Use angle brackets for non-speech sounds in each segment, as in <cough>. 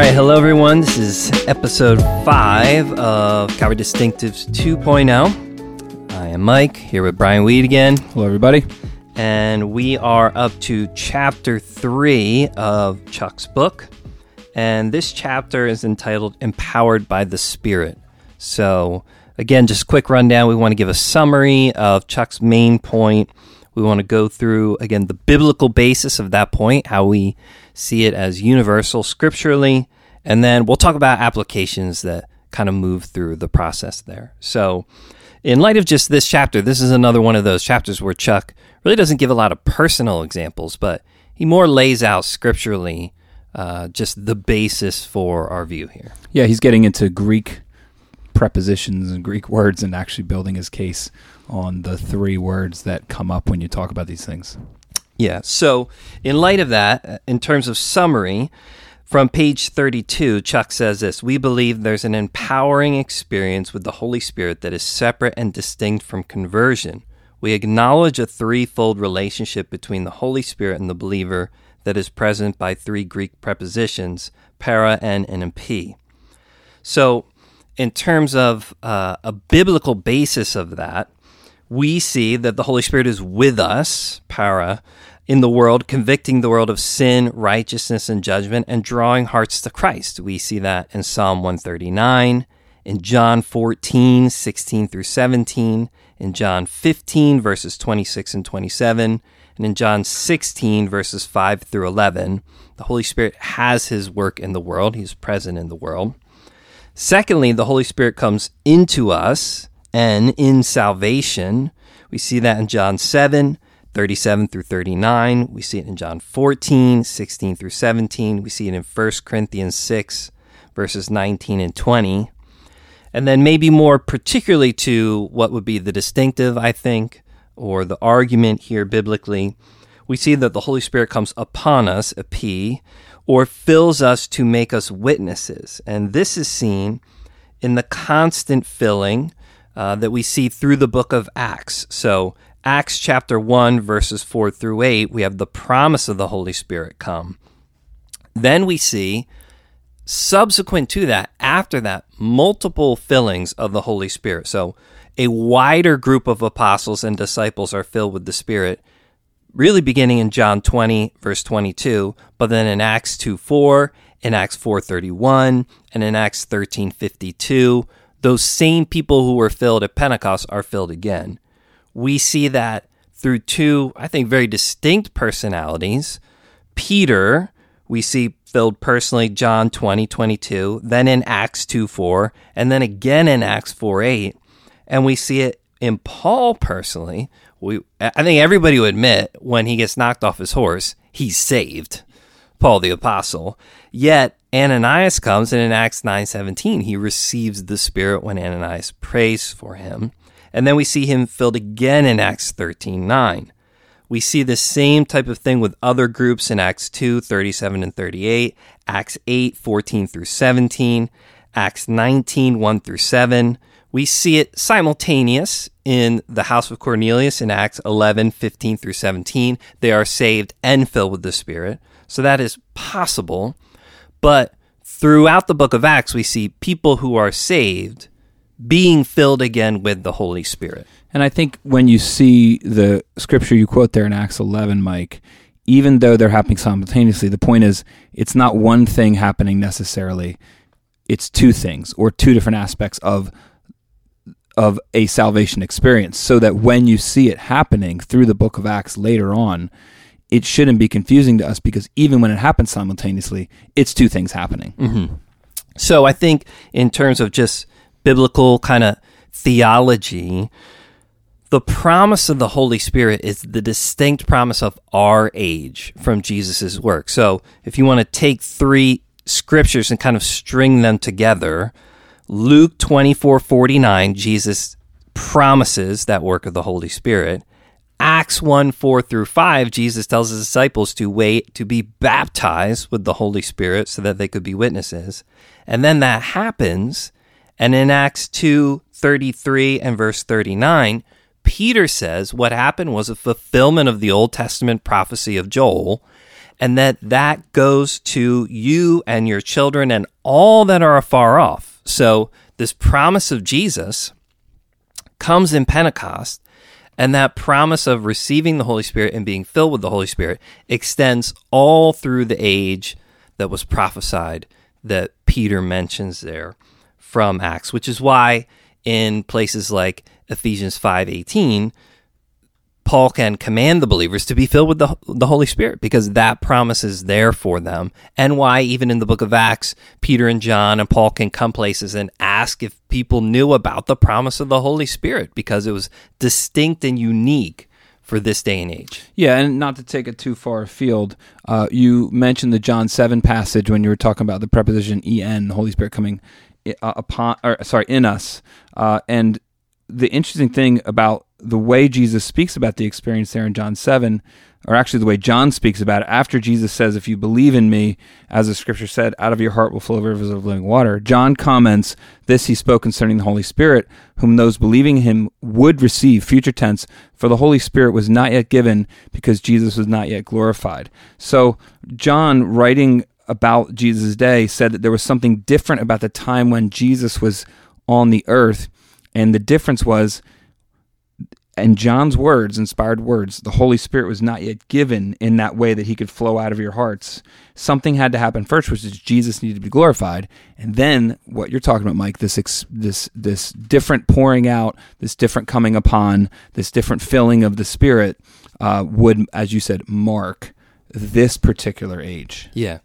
right, hello everyone. This is episode 5 of Calvary Distinctives 2.0. I am Mike, here with Brian Weed again. Hello, everybody. And we are up to chapter 3 of Chuck's book. And this chapter is entitled Empowered by the Spirit. So, again, just quick rundown. We want to give a summary of Chuck's main point. We want to go through, again, the biblical basis of that point, how we see it as universal scripturally. And then we'll talk about applications that kind of move through the process there. So, in light of just this chapter, this is another one of those chapters where Chuck really doesn't give a lot of personal examples, but he more lays out scripturally uh, just the basis for our view here. Yeah, he's getting into Greek prepositions and Greek words and actually building his case on the three words that come up when you talk about these things. Yeah. So, in light of that, uh, in terms of summary, from page 32, Chuck says this We believe there's an empowering experience with the Holy Spirit that is separate and distinct from conversion. We acknowledge a threefold relationship between the Holy Spirit and the believer that is present by three Greek prepositions, para, and epi. So, in terms of uh, a biblical basis of that, we see that the Holy Spirit is with us, para, in the world, convicting the world of sin, righteousness, and judgment, and drawing hearts to Christ. We see that in Psalm 139, in John 14, 16 through 17, in John 15, verses 26 and 27, and in John 16, verses 5 through 11. The Holy Spirit has his work in the world, he's present in the world. Secondly, the Holy Spirit comes into us and in salvation. We see that in John 7, 37 through 39. We see it in John 14, 16 through 17. We see it in 1 Corinthians 6, verses 19 and 20. And then, maybe more particularly to what would be the distinctive, I think, or the argument here biblically, we see that the Holy Spirit comes upon us, epi, or fills us to make us witnesses. And this is seen in the constant filling uh, that we see through the book of Acts. So, Acts chapter 1, verses 4 through 8, we have the promise of the Holy Spirit come. Then we see, subsequent to that, after that, multiple fillings of the Holy Spirit. So a wider group of apostles and disciples are filled with the Spirit, really beginning in John 20, verse 22, but then in Acts 2 4, in Acts 4:31, and in Acts 13:52, those same people who were filled at Pentecost are filled again we see that through two, I think, very distinct personalities. Peter, we see filled personally, John 20, 22, then in Acts 2, 4, and then again in Acts 4, 8. And we see it in Paul personally. We, I think everybody would admit when he gets knocked off his horse, he's saved. Paul the apostle. Yet Ananias comes and in Acts 9:17 he receives the spirit when Ananias prays for him. And then we see him filled again in Acts 13:9. We see the same type of thing with other groups in Acts 2 37 and 38, Acts 8 14 through 17, Acts 19 1 through 7. We see it simultaneous in the house of Cornelius in Acts 11 15 through 17. They are saved and filled with the Spirit. So that is possible. But throughout the book of Acts, we see people who are saved being filled again with the Holy Spirit. And I think when you see the scripture you quote there in Acts 11, Mike, even though they're happening simultaneously, the point is it's not one thing happening necessarily. It's two things or two different aspects of of a salvation experience so that when you see it happening through the book of Acts later on, it shouldn't be confusing to us because even when it happens simultaneously, it's two things happening. Mm-hmm. So I think in terms of just biblical kind of theology, the promise of the Holy Spirit is the distinct promise of our age from Jesus' work. So if you want to take three scriptures and kind of string them together, Luke 24 49, Jesus promises that work of the Holy Spirit. Acts 1 4 through 5, Jesus tells his disciples to wait to be baptized with the Holy Spirit so that they could be witnesses. And then that happens and in Acts 2 33 and verse 39, Peter says what happened was a fulfillment of the Old Testament prophecy of Joel. and that that goes to you and your children and all that are afar off. So this promise of Jesus comes in Pentecost, and that promise of receiving the Holy Spirit and being filled with the Holy Spirit extends all through the age that was prophesied that Peter mentions there from Acts, which is why in places like Ephesians 5:18 Paul can command the believers to be filled with the, the Holy Spirit because that promise is there for them. And why, even in the book of Acts, Peter and John and Paul can come places and ask if people knew about the promise of the Holy Spirit because it was distinct and unique for this day and age. Yeah, and not to take it too far afield, uh, you mentioned the John 7 passage when you were talking about the preposition en, the Holy Spirit coming uh, upon, or sorry, in us. Uh, and the interesting thing about the way Jesus speaks about the experience there in John 7, or actually the way John speaks about it, after Jesus says, If you believe in me, as the scripture said, out of your heart will flow rivers of living water, John comments, This he spoke concerning the Holy Spirit, whom those believing him would receive, future tense, for the Holy Spirit was not yet given because Jesus was not yet glorified. So, John, writing about Jesus' day, said that there was something different about the time when Jesus was on the earth. And the difference was and John's words, inspired words, the Holy Spirit was not yet given in that way that he could flow out of your hearts. Something had to happen first, which is Jesus needed to be glorified, and then what you're talking about, Mike, this this this different pouring out, this different coming upon, this different filling of the Spirit uh, would, as you said, mark this particular age. Yeah.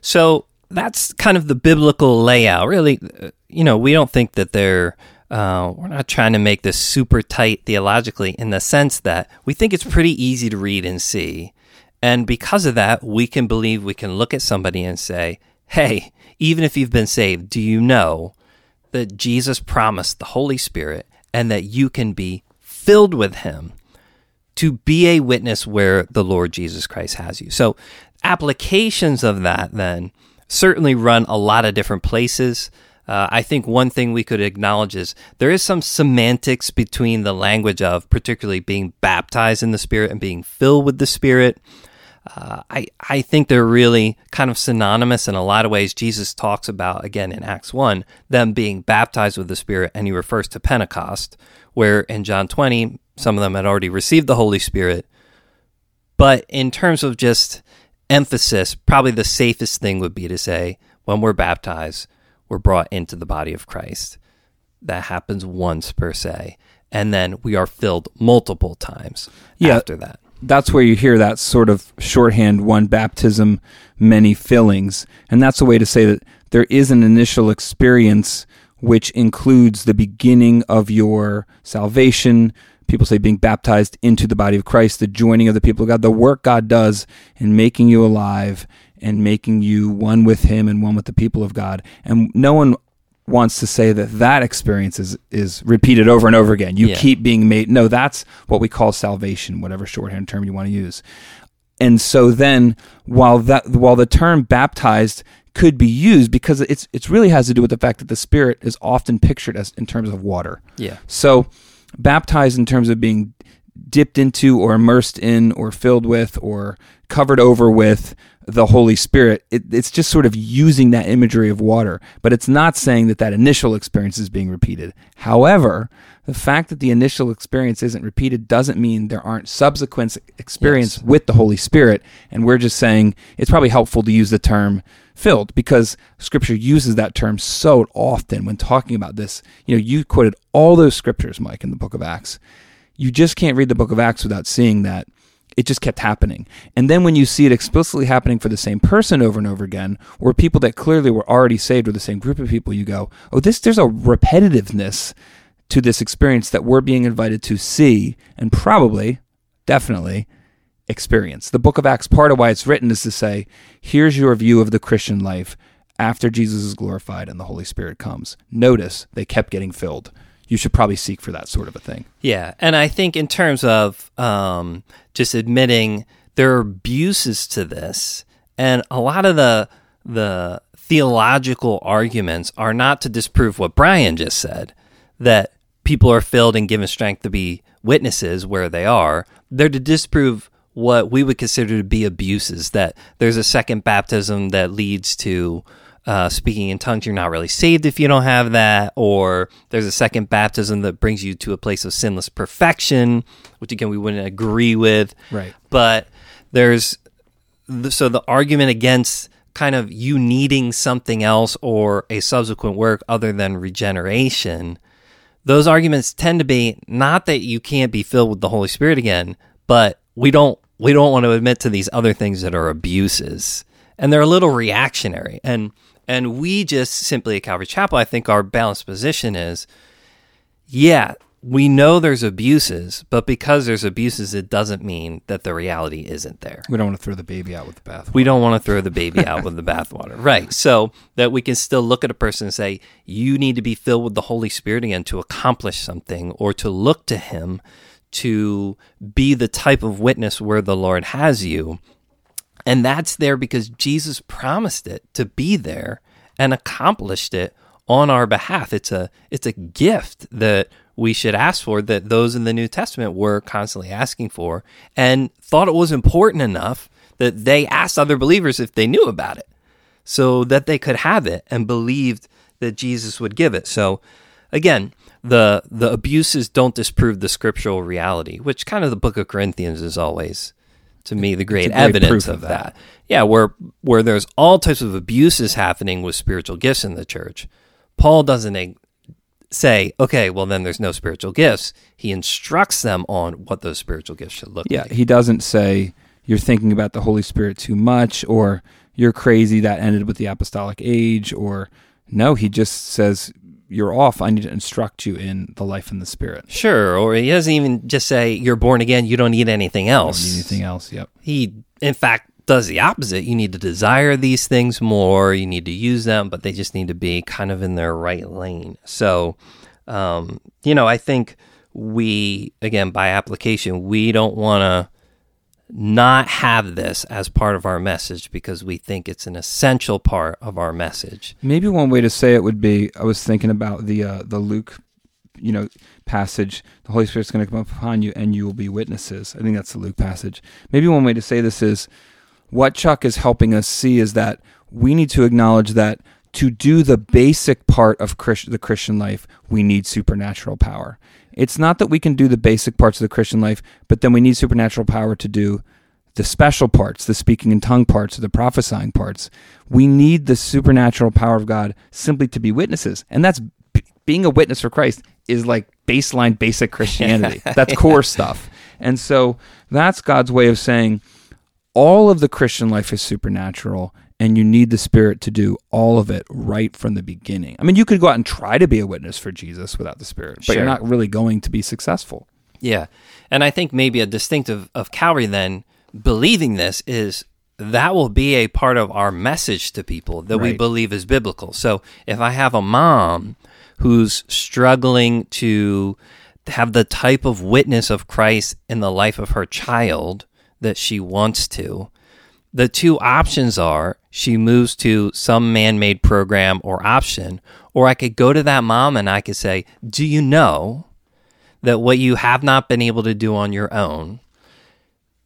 So that's kind of the biblical layout. Really, uh, you know, we don't think that they're uh, we're not trying to make this super tight theologically in the sense that we think it's pretty easy to read and see. And because of that, we can believe we can look at somebody and say, hey, even if you've been saved, do you know that Jesus promised the Holy Spirit and that you can be filled with Him to be a witness where the Lord Jesus Christ has you? So, applications of that then certainly run a lot of different places. Uh, I think one thing we could acknowledge is there is some semantics between the language of particularly being baptized in the Spirit and being filled with the Spirit. Uh, I, I think they're really kind of synonymous in a lot of ways. Jesus talks about, again, in Acts 1, them being baptized with the Spirit, and he refers to Pentecost, where in John 20, some of them had already received the Holy Spirit. But in terms of just emphasis, probably the safest thing would be to say, when we're baptized, we're brought into the body of Christ. That happens once per se. And then we are filled multiple times yeah, after that. That's where you hear that sort of shorthand one baptism, many fillings. And that's a way to say that there is an initial experience which includes the beginning of your salvation. People say being baptized into the body of Christ, the joining of the people of God, the work God does in making you alive and making you one with Him and one with the people of God. And no one wants to say that that experience is, is repeated over and over again. You yeah. keep being made. No, that's what we call salvation, whatever shorthand term you want to use. And so then, while that while the term baptized could be used because it's it's really has to do with the fact that the Spirit is often pictured as in terms of water. Yeah. So baptized in terms of being dipped into or immersed in or filled with or covered over with the Holy Spirit. It, it's just sort of using that imagery of water, but it's not saying that that initial experience is being repeated. However, the fact that the initial experience isn't repeated doesn't mean there aren't subsequent experience yes. with the Holy Spirit. And we're just saying it's probably helpful to use the term filled because scripture uses that term so often when talking about this. You know, you quoted all those scriptures, Mike, in the book of Acts. You just can't read the book of Acts without seeing that it just kept happening. And then when you see it explicitly happening for the same person over and over again, or people that clearly were already saved or the same group of people, you go, oh, this there's a repetitiveness to this experience that we're being invited to see and probably, definitely experience. The book of Acts, part of why it's written is to say, here's your view of the Christian life after Jesus is glorified and the Holy Spirit comes. Notice they kept getting filled you should probably seek for that sort of a thing. Yeah, and I think in terms of um, just admitting there are abuses to this, and a lot of the the theological arguments are not to disprove what Brian just said that people are filled and given strength to be witnesses where they are. They're to disprove what we would consider to be abuses. That there's a second baptism that leads to uh, speaking in tongues. You're not really saved if you don't have that, or there's a second baptism that brings you to a place of sinless perfection, which again we wouldn't agree with. Right. But there's so the argument against kind of you needing something else or a subsequent work other than regeneration those arguments tend to be not that you can't be filled with the Holy Spirit again, but we don't we don't want to admit to these other things that are abuses. And they're a little reactionary. And and we just simply at Calvary Chapel, I think our balanced position is yeah, we know there's abuses, but because there's abuses, it doesn't mean that the reality isn't there. We don't want to throw the baby out with the bathwater. We don't want to throw the baby out with the bathwater. <laughs> Right. So that we can still look at a person and say, you need to be filled with the Holy Spirit again to accomplish something or to look to Him to be the type of witness where the Lord has you. And that's there because Jesus promised it to be there and accomplished it on our behalf. It's a it's a gift that we should ask for that those in the New Testament were constantly asking for and thought it was important enough that they asked other believers if they knew about it so that they could have it and believed that Jesus would give it. So again, the the abuses don't disprove the scriptural reality, which kind of the book of Corinthians is always to me the great, great evidence of of that. Yeah, where where there's all types of abuses happening with spiritual gifts in the church. Paul doesn't say, okay, well, then there's no spiritual gifts. He instructs them on what those spiritual gifts should look Yeah, like. he doesn't say you're thinking about the Holy Spirit too much or you're crazy that ended with the apostolic age or no, he just says you're off. I need to instruct you in the life and the spirit. Sure, or he doesn't even just say you're born again. You don't need anything else. need anything else. Yep. He, in fact, does the opposite. You need to desire these things more. You need to use them, but they just need to be kind of in their right lane. So, um, you know, I think we, again, by application, we don't want to not have this as part of our message because we think it's an essential part of our message. Maybe one way to say it would be I was thinking about the uh, the Luke, you know, passage. The Holy Spirit's going to come upon you, and you will be witnesses. I think that's the Luke passage. Maybe one way to say this is what Chuck is helping us see is that we need to acknowledge that to do the basic part of Christ- the Christian life, we need supernatural power. It's not that we can do the basic parts of the Christian life, but then we need supernatural power to do the special parts, the speaking in tongue parts, or the prophesying parts. We need the supernatural power of God simply to be witnesses. And that's being a witness for Christ is like baseline basic Christianity. <laughs> that's core stuff. And so that's God's way of saying all of the Christian life is supernatural and you need the spirit to do all of it right from the beginning. I mean, you could go out and try to be a witness for Jesus without the spirit, but Sure. you're not really going to be successful. Yeah. And I think maybe a distinctive of Calvary then believing this is that will be a part of our message to people that we believe is biblical. So if I have a mom who's struggling to have the type of witness of Christ in the life of her child that she wants to, the two options are she moves to some man made program or option, or I could go to that mom and I could say, Do you know that what you have not been able to do on your own,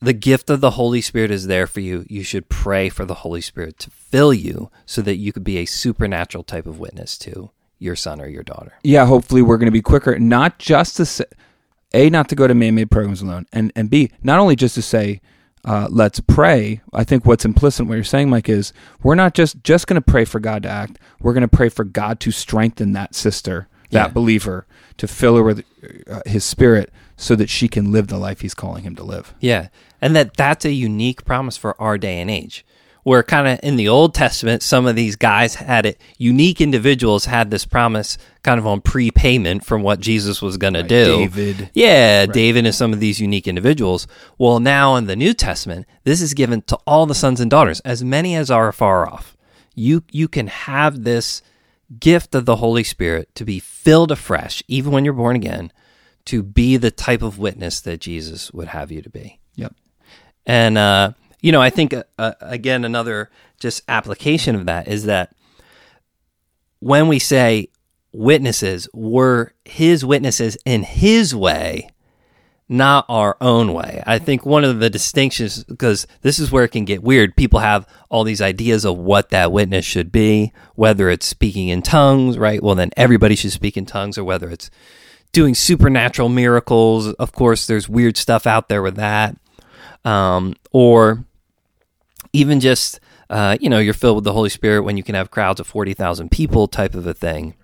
the gift of the Holy Spirit is there for you. You should pray for the Holy Spirit to fill you so that you could be a supernatural type of witness to your son or your daughter. yeah, hopefully we're going to be quicker, not just to say, A, not to go to man made programs alone, and, and B, not only just to say, uh, let's pray. I think what's implicit in what you're saying, Mike, is we're not just, just going to pray for God to act. We're going to pray for God to strengthen that sister, that Yeah. believer, to fill her with uh, his spirit so that she can live the life he's calling him to live. Yeah. And that that's a unique promise for our day and age. Where kind of in the Old Testament, some of these guys had it, unique individuals had this promise kind of on prepayment from what Jesus was going to do. David. Yeah, David and some of these unique individuals. Well, now in the New Testament, this is given to all the sons and daughters, as many as are far off. You you can have this gift of the Holy Spirit to be filled afresh, even when you're born again, to be the type of witness that Jesus would have you to be. Yep. And uh, you know, I think uh, uh, again another just application of that is that when we say witnesses, we're his witnesses in his way, not our own way. I think one of the distinctions, because this is where it can get weird, people have all these ideas of what that witness should be, whether it's speaking in tongues, right? Well, then everybody should speak in tongues, or whether it's doing supernatural miracles. Of course, there's weird stuff out there with that. Um, or even just, uh, you know, you're filled with the Holy Spirit when you can have crowds of 40,000 people type of a thing.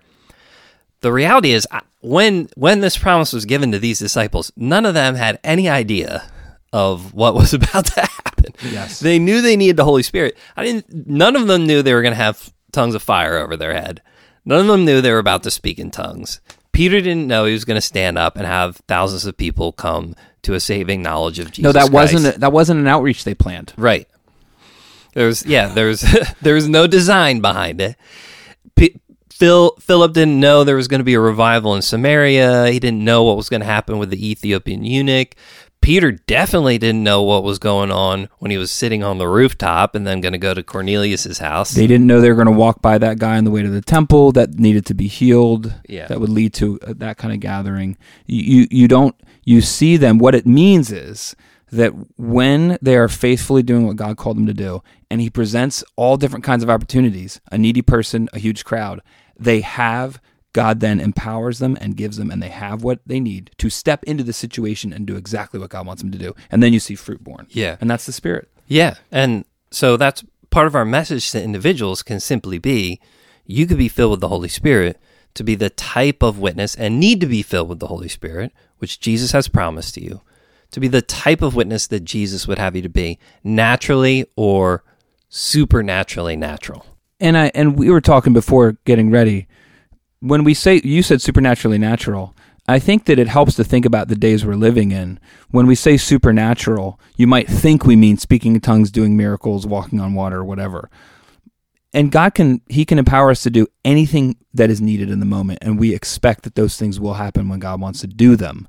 The reality is, when when this promise was given to these disciples, none of them had any idea of what was <laughs> about to happen. Yes. They knew they needed the Holy Spirit. I didn't none of them knew they were going to have tongues of fire over their head. None of them knew they were about to speak in tongues. Peter didn't know he was going to stand up and have thousands of people come to a saving knowledge of Jesus. no, that Christ. wasn't a, that wasn't an outreach they planned. Right. There's yeah, <laughs> there's <laughs> there's no design behind it. P- Phil Philip didn't know there was going to be a revival in Samaria. He didn't know what was going to happen with the Ethiopian eunuch. Peter definitely didn't know what was going on when he was sitting on the rooftop and then going to go to Cornelius's house. They didn't know they were going to walk by that guy on the way to the temple that needed to be healed. Yeah. That would lead to uh, that kind of gathering. You, you you don't you see them. What it means is that when they are faithfully doing what God called them to do, and He presents all different kinds of opportunities, a needy person, a huge crowd, they have. God then empowers them and gives them, and they have what they need to step into the situation and do exactly what God wants them to do. And then you see fruit born. Yeah. And that's the spirit. Yeah. And so that's part of our message to individuals can simply be you could be filled with the Holy Spirit to be the type of witness and need to be filled with the Holy Spirit, which Jesus has promised to you, to be the type of witness that Jesus would have you to be, naturally or supernaturally natural. and I and we were talking before getting ready. When we say you said supernaturally natural, I think that it helps to think about the days we're living in. When we say supernatural, you might think we mean speaking in tongues, doing miracles, walking on water, whatever. And God can he can empower us to do anything that is needed in the moment, and we expect that those things will happen when God wants to do them,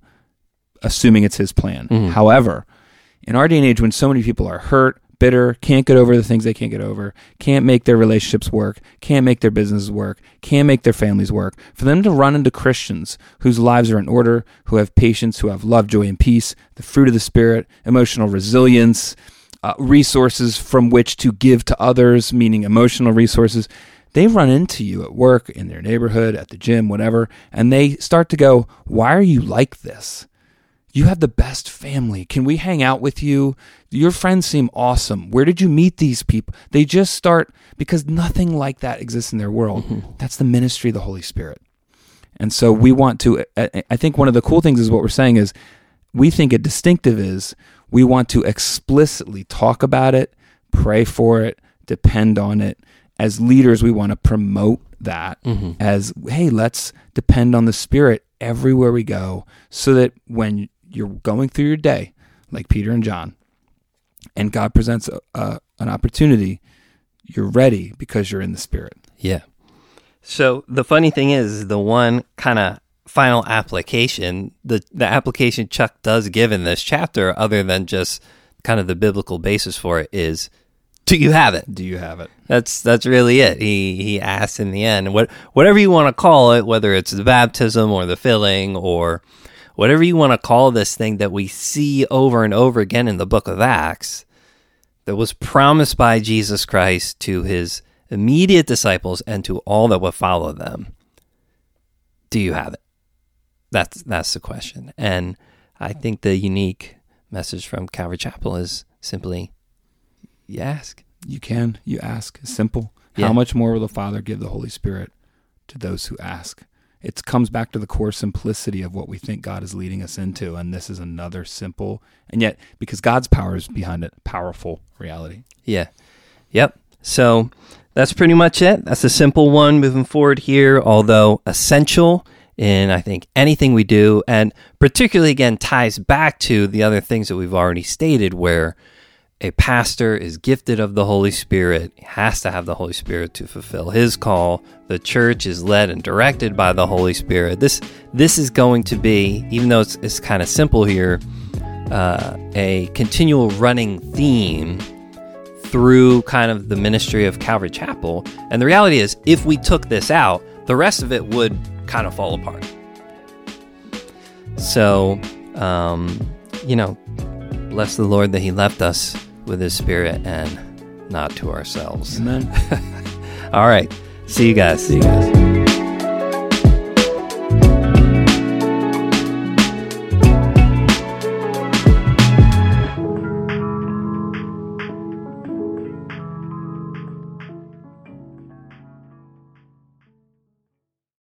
assuming it's His plan. However, in our day and age when so many people are hurt, bitter, can't get over the things they can't get over, can't make their relationships work, can't make their businesses work, can't make their families work, for them to run into Christians whose lives are in order, who have patience, who have love, joy, and peace, the fruit of the Spirit, emotional resilience, uh, resources from which to give to others, meaning emotional resources. They run into you at work, in their neighborhood, at the gym, whatever, and they start to go, Why are you like this? You have the best family. Can we hang out with you? Your friends seem awesome. Where did you meet these people? They just start because nothing like that exists in their world. Mm-hmm. That's the ministry of the Holy Spirit. And so we want to, I think one of the cool things is what we're saying is we think a distinctive is we want to explicitly talk about it, pray for it, depend on it. As leaders, we want to promote that mm-hmm. as, hey, let's depend on the Spirit everywhere we go so that when you're going through your day, like Peter and John, and God presents a, a, an opportunity, you're ready because you're in the Spirit. Yeah. So the funny thing is, the one kind of final application, the the application Chuck does give in this chapter, other than just kind of the biblical basis for it, is do you have it? Do you have it? That's that's really it. He he asks in the end, what whatever you want to call it, whether it's the baptism or the filling or whatever you want to call this thing that we see over and over again in the book of Acts, that was promised by Jesus Christ to his immediate disciples and to all that would follow them. Do you have it? That's that's the question. And I think the unique message from Calvary Chapel is simply you ask. You can. You ask. It's simple. Yeah. How much more will the Father give the Holy Spirit to those who ask? It comes back to the core simplicity of what we think God is leading us into. And this is another simple, and yet, because God's power is behind it, powerful reality. Yeah. Yep. So that's pretty much it. That's a simple one moving forward here, although essential in I think anything we do, and particularly again ties back to the other things that we've already stated where a pastor is gifted of the Holy Spirit, has to have the Holy Spirit to fulfill his call. The church is led and directed by the Holy Spirit. This this is going to be, even though it's, it's kind of simple here, uh, a continual running theme through kind of the ministry of Calvary Chapel. And the reality is, if we took this out, the rest of it would kind of fall apart. So, um, you know, bless the Lord that He left us with His Spirit and not to ourselves. Amen. <laughs> All right. See you guys. See you guys.